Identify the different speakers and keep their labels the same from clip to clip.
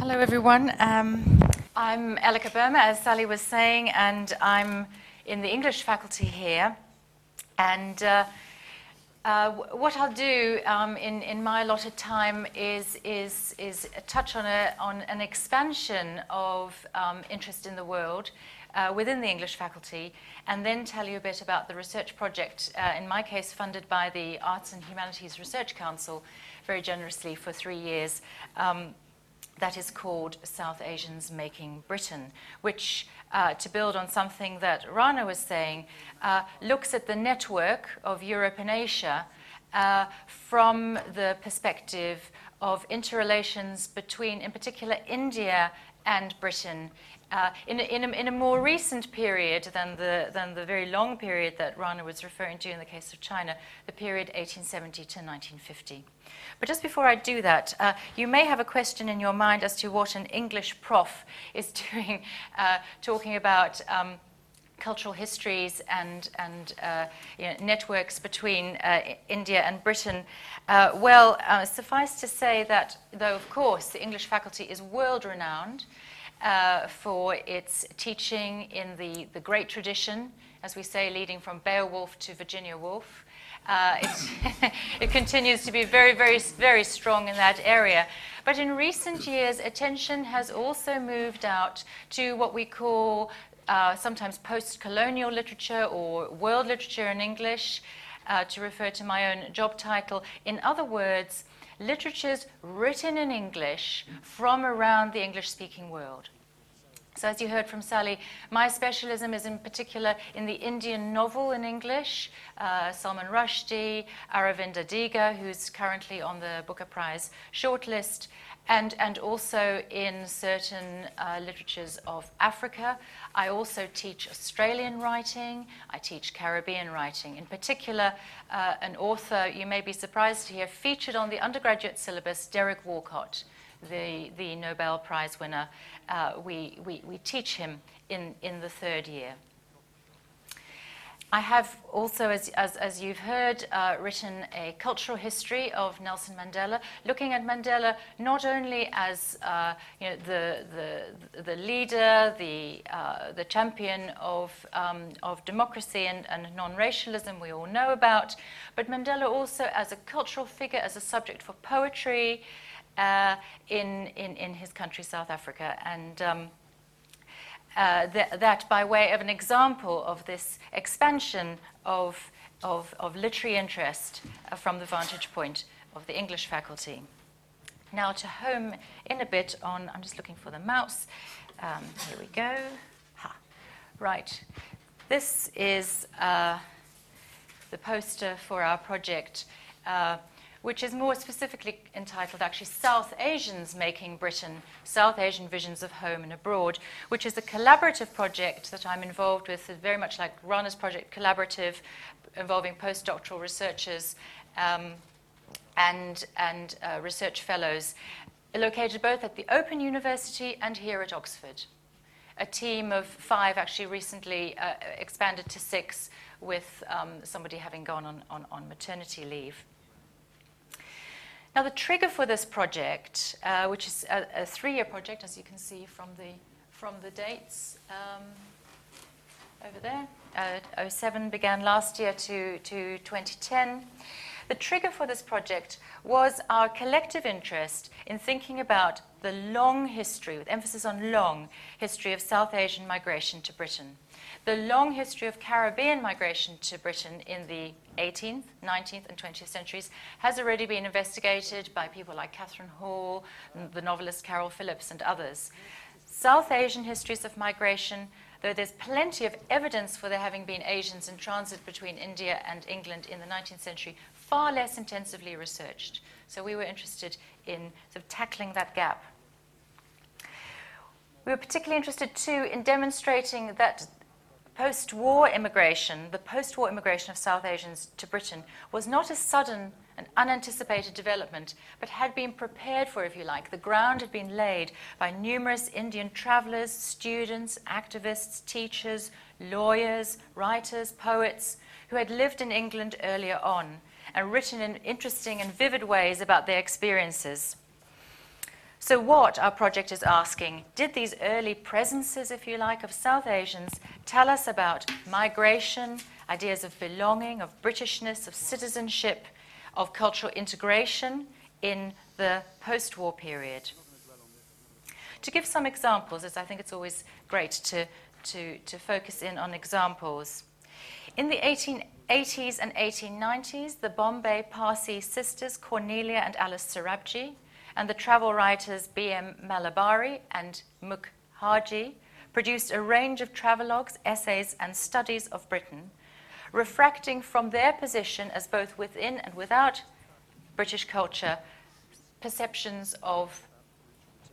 Speaker 1: Hello, everyone. Um, I'm Elleke Boehmer, as Sally was saying, and I'm in the English faculty here. And uh, uh, what I'll do um, in, in my allotted time is, is, is touch on, a, on an expansion of um, interest in the world uh, within the English faculty, and then tell you a bit about the research project, uh, in my case, funded by the Arts and Humanities Research Council very generously for three years. Um, that is called South Asians Making Britain, which, uh, to build on something that Rana was saying, uh, looks at the network of Europe and Asia uh, from the perspective of interrelations between, in particular, India and Britain uh, in, a, in, a, in, a, more recent period than the, than the very long period that Rana was referring to in the case of China, the period 1870 to 1950. But just before I do that, uh, you may have a question in your mind as to what an English prof is doing, uh, talking about. Um, cultural histories and, and uh, you know, networks between uh, India and Britain. Uh, well, uh, suffice to say that, though, of course, the English faculty is world renowned uh, for its teaching in the, the great tradition, as we say, leading from Beowulf to Virginia Woolf. Uh, it, it, continues to be very, very, very strong in that area. But in recent years, attention has also moved out to what we call uh, sometimes post colonial literature or world literature in English, uh, to refer to my own job title. In other words, literatures written in English from around the English speaking world. So, as you heard from Sally, my specialism is in particular in the Indian novel in English, uh, Salman Rushdie, Aravinda Adiga, who's currently on the Booker Prize shortlist, and, and also in certain uh, literatures of Africa. I also teach Australian writing, I teach Caribbean writing. In particular, uh, an author, you may be surprised to hear, featured on the undergraduate syllabus, Derek Walcott, the, the Nobel Prize winner. Uh, we, we, we teach him in, in the third year. I have also, as, as, as you've heard, uh, written a cultural history of Nelson Mandela, looking at Mandela not only as uh, you know, the, the, the leader, the, uh, the champion of, um, of democracy and, and non racialism we all know about, but Mandela also as a cultural figure, as a subject for poetry uh, in, in, in his country, South Africa. And um, uh, th- that by way of an example of this expansion of, of, of literary interest uh, from the vantage point of the English faculty. Now, to home in a bit on, I'm just looking for the mouse. Um, here we go. Ha. Right. This is uh, the poster for our project. Which is more specifically entitled actually South Asians Making Britain, South Asian Visions of Home and Abroad, which is a collaborative project that I'm involved with, very much like Rana's project, collaborative, involving postdoctoral researchers um, and, and uh, research fellows, located both at the Open University and here at Oxford. A team of five actually recently uh, expanded to six with um, somebody having gone on, on, on maternity leave. Now, the trigger for this project, uh, which is a, a three-year project, as you can see from the from the dates um, over there, uh, 07 began last year to, to 2010. The trigger for this project was our collective interest in thinking about the long history, with emphasis on long, history of South Asian migration to Britain the long history of Caribbean migration to Britain in the 18th, 19th, and 20th centuries has already been investigated by people like Catherine Hall, the novelist Caryl Phillips, and others. South Asian histories of migration, though there's plenty of evidence for there having been Asians in transit between India and England in the 19th century, far less intensively researched. So we were interested in sort of tackling that gap. We were particularly interested too in demonstrating that post war immigration, the post war immigration of South Asians to Britain, was not a sudden and unanticipated development, but had been prepared for, if you like. The ground had been laid by numerous Indian travelers, students, activists, teachers, lawyers, writers, poets who had lived in England earlier on and written in interesting and vivid ways about their experiences. So, what our project is asking did these early presences, if you like, of South Asians tell us about migration, ideas of belonging, of Britishness, of citizenship, of cultural integration in the post war period? To give some examples, as I think it's always great to, to, to focus in on examples. In the 1880s and 1890s, the Bombay Parsi sisters Cornelia and Alice Sorabji and the travel writers B.M. Malabari and Mukherjee produced a range of travelogues, essays, and studies of Britain, refracting from their position as both within and without British culture perceptions of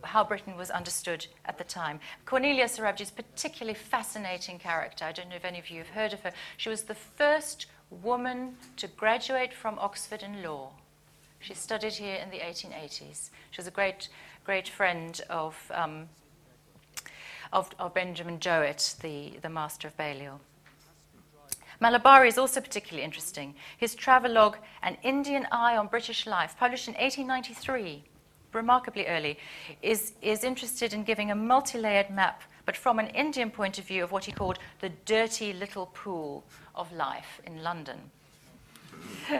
Speaker 1: how Britain was understood at the time. Cornelia Sorabji is a particularly fascinating character. I don't know if any of you have heard of her. She was the first woman to graduate from Oxford in law. She studied here in the 1880s. She was a great, great friend of, um, of, of, Benjamin Jowett, the, the master of Balliol. Malabari is also particularly interesting. His travelogue, An Indian Eye on British Life, published in 1893, remarkably early, is, is interested in giving a multi layered map, but from an Indian point of view, of what he called the dirty little pool of life in London.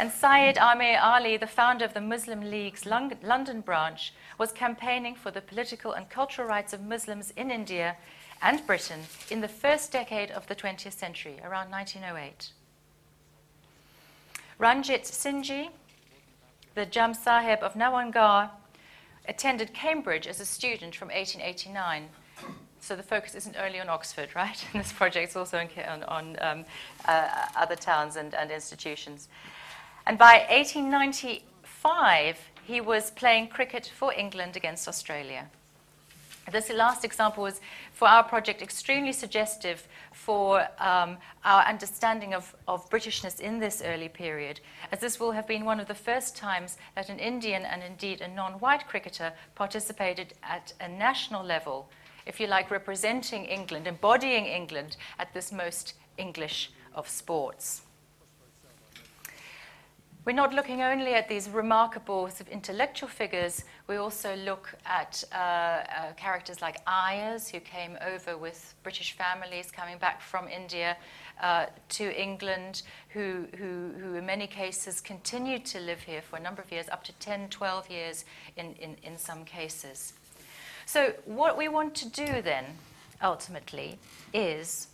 Speaker 1: And Syed Amir Ali, the founder of the Muslim League's London branch, was campaigning for the political and cultural rights of Muslims in India and Britain in the first decade of the 20th century, around 1908. Ranjitsinhji, the Jam Sahib of Nawanagar, attended Cambridge as a student from 1889. So the focus isn't only on Oxford, right? this project is also on, on um, uh, other towns and, and institutions. And by 1895, he was playing cricket for England against Australia. This last example was, for our project, extremely suggestive for um, our understanding of, of, Britishness in this early period, as this will have been one of the first times that an Indian and indeed a non white cricketer participated at a national level, if you like, representing England, embodying England at this most English of sports. We're not looking only at these remarkable sort of intellectual figures, we also look at uh, uh, characters like ayahs, who came over with British families coming back from India uh, to England, who, who, who in many cases continued to live here for a number of years, up to 10, 12 years in, in, in some cases. So, what we want to do then, ultimately, is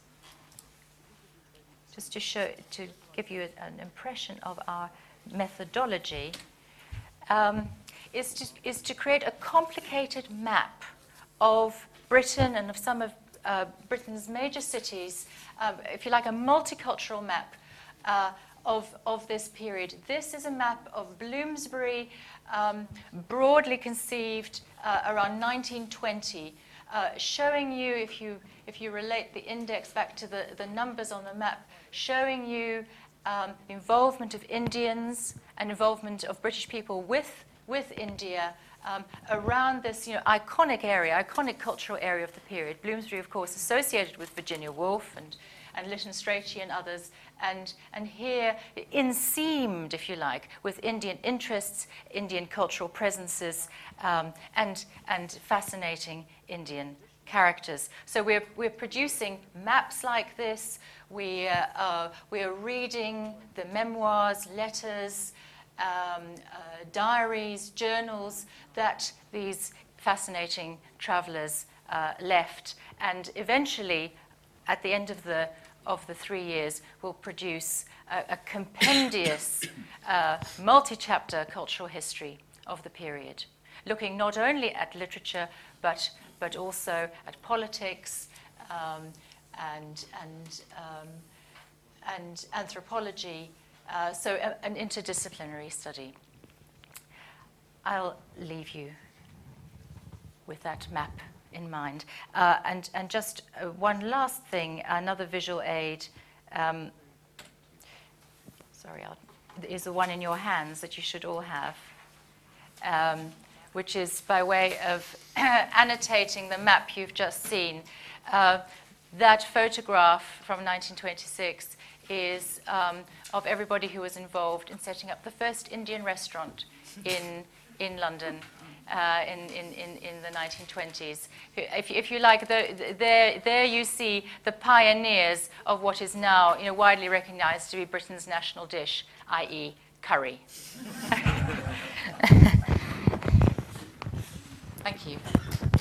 Speaker 1: just to show, to give you an impression of our methodology um, is, to, is to create a complicated map of Britain and of some of uh, Britain's major cities, um, if you like, a multicultural map uh, of, of this period. This is a map of Bloomsbury, um, broadly conceived uh, around 1920. Uh, showing you, if you, if you relate the index back to the, the numbers on the map, showing you um, involvement of Indians and involvement of British people with, with India um, around this you know, iconic area, iconic cultural area of the period. Bloomsbury, of course, associated with Virginia Woolf and, and Lytton Strachey and others, and, and here inseamed, if you like, with Indian interests, Indian cultural presences, um, and, and fascinating Indian characters. So we're, we're producing maps like this, we, uh, uh, we are reading the memoirs, letters, um, uh, diaries, journals that these fascinating travelers uh, left. And eventually, at the end of the, of the three years, will produce a, a compendious, uh, multi chapter cultural history of the period, looking not only at literature but but also at politics um, and, and, um, and anthropology, uh, so a, an interdisciplinary study. I'll leave you with that map in mind. Uh, and, and just uh, one last thing, another visual aid. Um, sorry, I'll, is the one in your hands that you should all have. Um, which is by way of annotating the map you've just seen. Uh, that photograph from 1926 is um, of everybody who was involved in setting up the first Indian restaurant in, in London. Uh, in, in, in, the 1920s. If, if you like, the, there, there you see the pioneers of what is now you know, widely recognized to be Britain's national dish, i.e., curry. Thank you.